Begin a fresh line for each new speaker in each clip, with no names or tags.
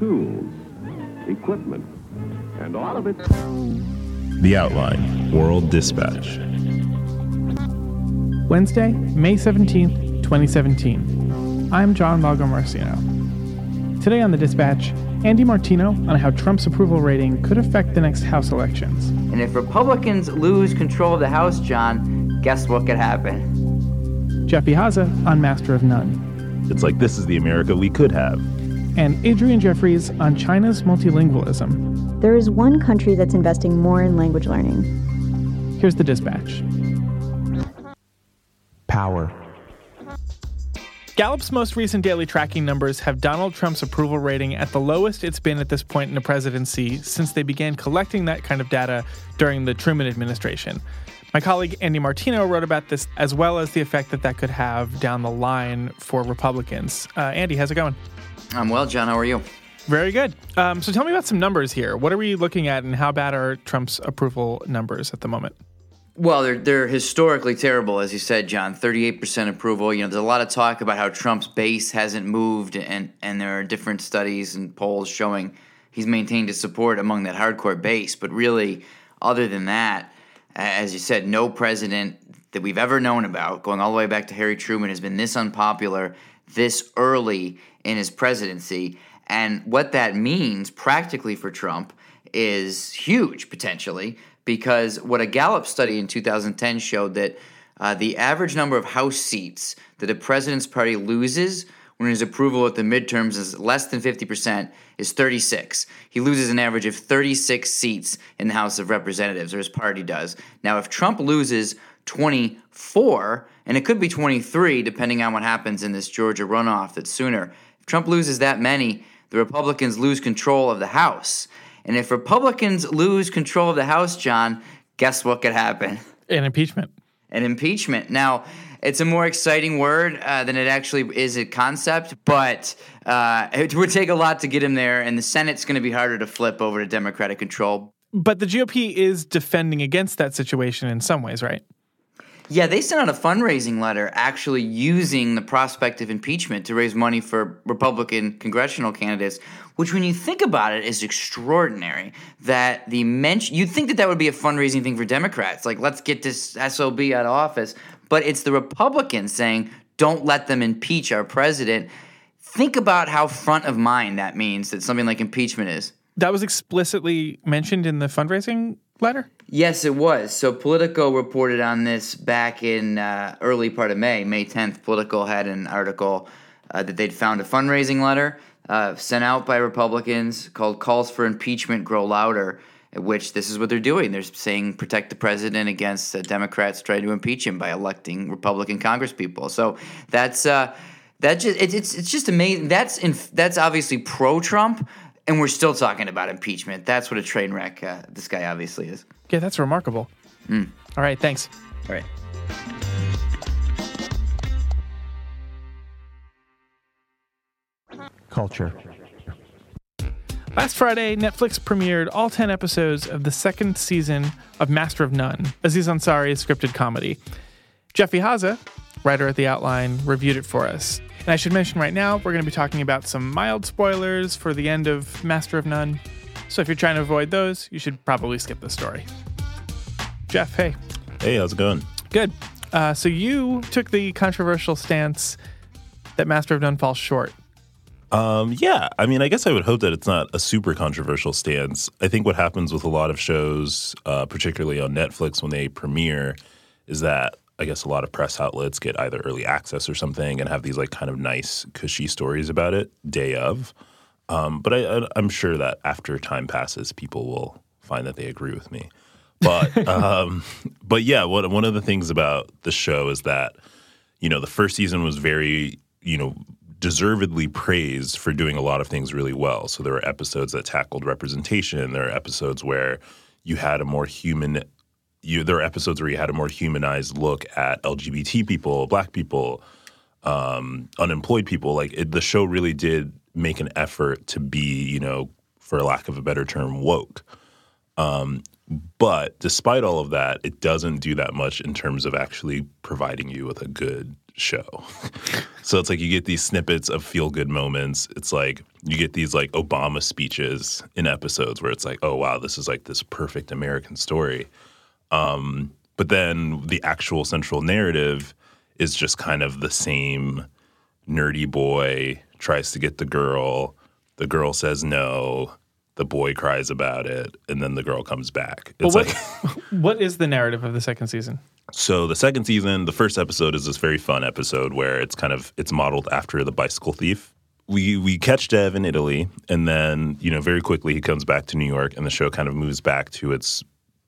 tools, equipment, and all of it.
The Outline World Dispatch.
Wednesday, May 17th, 2017. I'm John Lagomarsino. Today on the Dispatch, Andy Martino on how Trump's approval rating could affect the next House elections.
And if Republicans lose control of the House, John, guess what could happen?
Jeff Ihaza on Master of None.
It's like this is the America we could have.
And Adrianne Jeffries on China's multilingualism.
There is one country that's investing more in language learning.
Here's the dispatch
Power.
Gallup's most recent daily tracking numbers have Donald Trump's approval rating at the lowest it's been at this point in the presidency since they began collecting that kind of data during the Truman administration. My colleague Andy Martino wrote about this as well as the effect that that could have down the line for Republicans. Uh, Andy, how's it going?
I'm well, John. How are you?
Very good. Um, so tell me about some numbers here. What are we looking at, and how bad are Trump's approval numbers at the moment?
Well, they're they're historically terrible, as you said, John. Thirty-eight percent approval. You know, there's a lot of talk about how Trump's base hasn't moved, and and there are different studies and polls showing he's maintained his support among that hardcore base. But really, other than that, as you said, no president that we've ever known about, going all the way back to Harry Truman, has been this unpopular this early in his presidency. And what that means practically for Trump is huge potentially, because what a Gallup study in 2010 showed that uh, the average number of House seats that a president's party loses when his approval at the midterms is less than 50% is 36. He loses an average of 36 seats in the House of Representatives, or his party does. Now, if Trump loses 24, and it could be 23 depending on what happens in this Georgia runoff that's sooner, if Trump loses that many, the Republicans lose control of the House. And if Republicans lose control of the House, John, guess what could happen?
An impeachment.
An impeachment. Now, it's a more exciting word uh, than it actually is a concept, but uh, it would take a lot to get him there, and the Senate's going to be harder to flip over to Democratic control.
But the GOP is defending against that situation in some ways, right?
Yeah, they sent out a fundraising letter actually using the prospect of impeachment to raise money for Republican congressional candidates, which, when you think about it, is extraordinary. That the mention, you'd think that that would be a fundraising thing for Democrats. Like, let's get this SOB out of office but it's the Republicans saying, don't let them impeach our president. Think about how front of mind that means that something like impeachment is.
That was explicitly mentioned in the fundraising letter?
Yes, it was. So Politico reported on this back in uh, early part of May, May 10th. Politico had an article uh, that they'd found a fundraising letter uh, sent out by Republicans called Calls for Impeachment Grow Louder which this is what they're doing. They're saying protect the president against uh, Democrats trying to impeach him by electing Republican Congresspeople. So that's uh, that just it, it's it's just amazing. That's in, that's obviously pro Trump, and we're still talking about impeachment. That's what a train wreck uh, this guy obviously is.
Yeah, that's remarkable.
Mm.
All right, thanks.
All right.
Culture.
Last Friday, Netflix premiered all 10 episodes of the second season of Master of None, Aziz Ansari's scripted comedy. Jeff Ihaza, writer at The Outline, reviewed it for us. And I should mention right now, we're going to be talking about some mild spoilers for the end of Master of None. So if you're trying to avoid those, you should probably skip the story. Jeff, hey.
Hey, how's it going?
Good. Uh, so you took the controversial stance that Master of None falls short
um, yeah, I mean, I guess I would hope that it's not a super controversial stance. I think what happens with a lot of shows, uh, particularly on Netflix when they premiere, is that I guess a lot of press outlets get either early access or something and have these like kind of nice, cushy stories about it day of. Um, but I, am sure that after time passes, people will find that they agree with me. But um, but yeah, what, one of the things about the show is that you know the first season was very you know deservedly praised for doing a lot of things really well. So there were episodes that tackled representation. There are episodes where you had a more human. You, there are episodes where you had a more humanized look at LGBT people, Black people, um, unemployed people. Like it, the show really did make an effort to be, you know, for lack of a better term, woke. Um, but despite all of that, it doesn't do that much in terms of actually providing you with a good show. so it's like you get these snippets of feel good moments. It's like you get these like Obama speeches in episodes where it's like, oh wow, this is like this perfect American story. Um, but then the actual central narrative is just kind of the same nerdy boy tries to get the girl, the girl says no, the boy cries about it, and then the girl comes back. It's
what,
like
what is the narrative of the second season?
so the second season, the first episode is this very fun episode where it's kind of it's modeled after the bicycle thief. We we catch Dev in Italy, and then you know very quickly he comes back to New York, and the show kind of moves back to its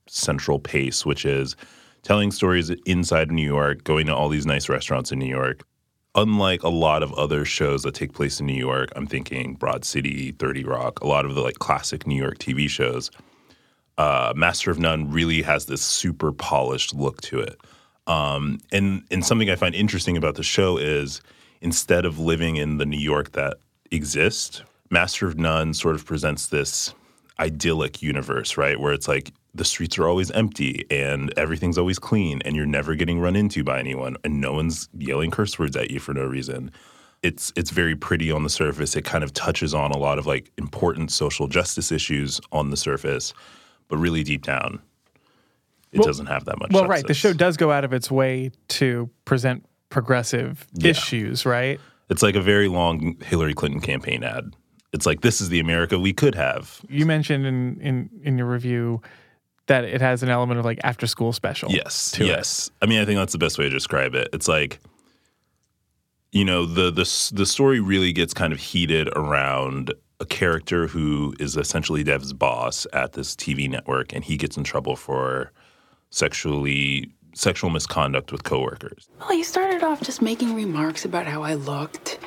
central pace, which is telling stories inside New York, going to all these nice restaurants in New York. Unlike a lot of other shows that take place in New York, I'm thinking Broad City, 30 Rock, a lot of the like classic New York TV shows, uh, Master of None really has this super polished look to it. Um, and and something I find interesting about the show is instead of living in the New York that exists, Master of None sort of presents this idyllic universe, right? Where it's like the streets are always empty and everything's always clean and you're never getting run into by anyone and no one's yelling curse words at you for no reason. It's it's very pretty on the surface. It kind of touches on a lot of like important social justice issues on the surface, but really deep down, it
Well-
doesn't have that much.
Well, right. The show does go out of its way to present progressive
Yeah.
issues, right?
It's like a very long Hillary Clinton campaign ad. It's like this is the America we could have.
You mentioned in in in your review that it has an element of like after school special.
Yes.
to it.
yes. I mean, I think that's the best way to describe it. It's like, you know, the the the story really gets kind of heated around a character who is essentially Dev's boss at this TV network, and he gets in trouble for sexually sexual misconduct with coworkers.
Well, he started off just making remarks about how I looked,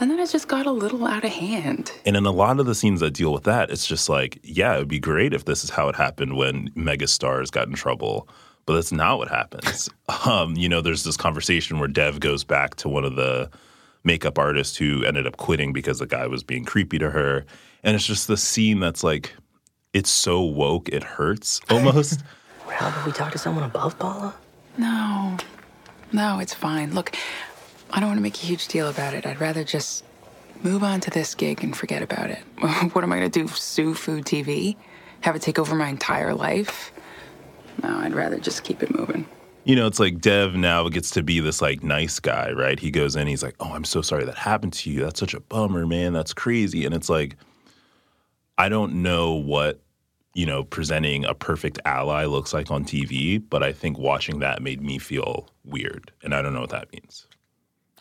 and then it just got a little out of hand.
And in a lot of the scenes that deal with that, it's just like, yeah, it would be great if this is how it happened when megastars got in trouble. But that's not what happens. um, you know, there's this conversation where Dev goes back to one of the makeup artists who ended up quitting because the guy was being creepy to her. And it's just the scene that's like, it's so woke, it hurts almost.
How about we talk to someone above Paula?
No, no, it's fine. Look, I don't want to make a huge deal about it. I'd rather just move on to this gig and forget about it. what am I going to do? Sue Food TV? Have it take over my entire life? No, I'd rather just keep it moving.
you know, it's like Dev now gets to be this like nice guy, right? He goes in, he's like, "Oh, I'm so sorry that happened to you. That's such a bummer, man. That's crazy." And it's like, I don't know what you know presenting a perfect ally looks like on TV, but I think watching that made me feel weird, and I don't know what that means.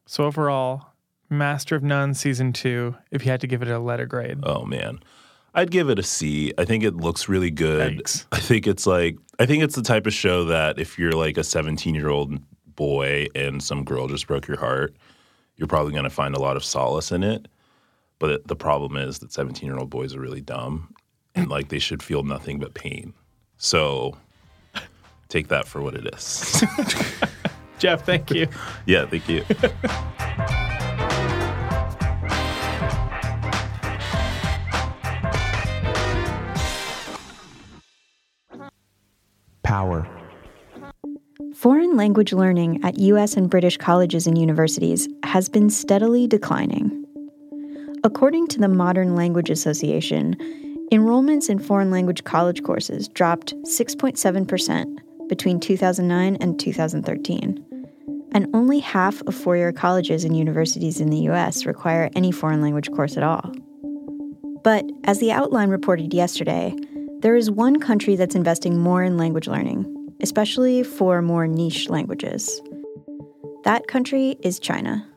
So overall, Master of None season two. If you had to give it a letter grade,
Oh man. I'd give it a C. I think it looks really good.
Thanks.
I think it's like I think it's the type of show that if you're like a 17 year old boy and some girl just broke your heart, you're probably going to find a lot of solace in it. But it, the problem is that 17 year old boys are really dumb and like they should feel nothing but pain. So take that for what it is.
Jeff, thank you.
yeah, thank you.
Power.
Foreign language learning at US and British colleges and universities has been steadily declining. According to the Modern Language Association, enrollments in foreign language college courses dropped 6.7% between 2009 and 2013. And only half of four year colleges and universities in the US require any foreign language course at all. But as the outline reported yesterday, there is one country that's investing more in language learning, especially for more niche languages. That country is China.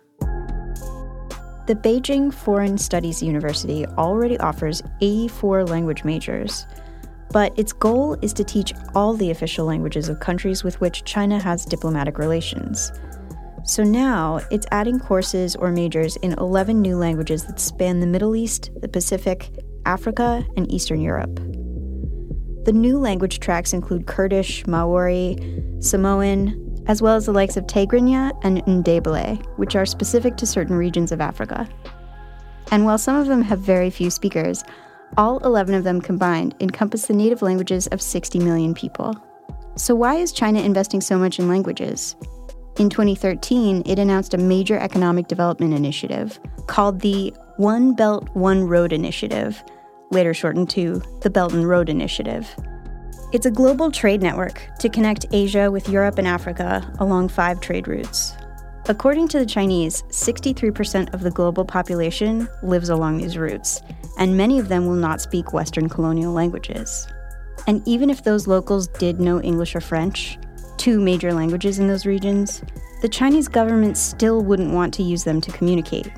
The Beijing Foreign Studies University already offers 84 language majors, but its goal is to teach all the official languages of countries with which China has diplomatic relations. So now it's adding courses or majors in 11 new languages that span the Middle East, the Pacific, Africa, and Eastern Europe. The new language tracks include Kurdish, Maori, Samoan, as well as the likes of Tigrinya and Ndebele, which are specific to certain regions of Africa. And while some of them have very few speakers, all 11 of them combined encompass the native languages of 60 million people. So, why is China investing so much in languages? In 2013, it announced a major economic development initiative called the One Belt, One Road Initiative, later shortened to the Belt and Road Initiative. It's a global trade network to connect Asia with Europe and Africa along five trade routes. According to the Chinese, 63% of the global population lives along these routes, and many of them will not speak Western colonial languages. And even if those locals did know English or French, two major languages in those regions, the Chinese government still wouldn't want to use them to communicate.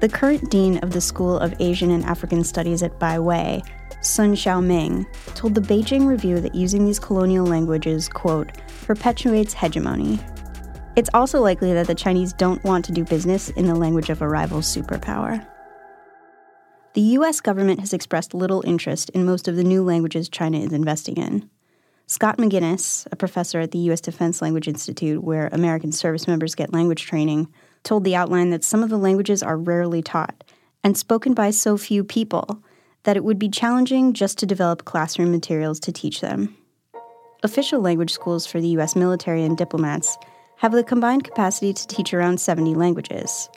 The current dean of the School of Asian and African Studies at Beiwai, Sun Xiaoming, told the Beijing Review that using these colonial languages, quote, perpetuates hegemony. It's also likely that the Chinese don't want to do business in the language of a rival superpower. The US government has expressed little interest in most of the new languages China is investing in. Scott McGinnis, a professor at the U.S. Defense Language Institute, where American service members get language training, told the outline that some of the languages are rarely taught and spoken by so few people that it would be challenging just to develop classroom materials to teach them. Official language schools for the U.S. military and diplomats have the combined capacity to teach around 70 languages.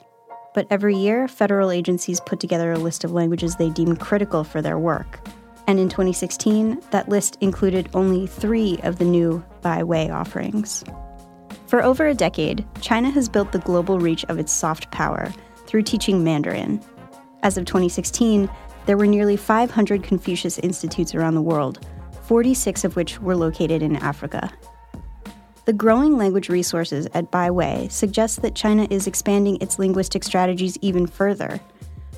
But every year, federal agencies put together a list of languages they deem critical for their work and in 2016, that list included only three of the new Beiwai offerings. For over a decade, China has built the global reach of its soft power through teaching Mandarin. As of 2016, there were nearly 500 Confucius Institutes around the world, 46 of which were located in Africa. The growing language resources at Beiwai suggests that China is expanding its linguistic strategies even further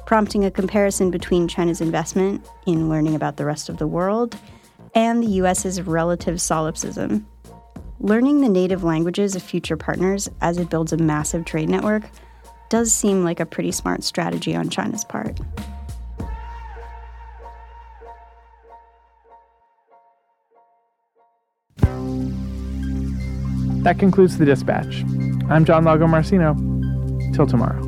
prompting a comparison between China's investment in learning about the rest of the world and the US's relative solipsism. Learning the native languages of future partners as it builds a massive trade network does seem like a pretty smart strategy on China's part.
That concludes the dispatch. I'm John Lagomarsino. Till tomorrow.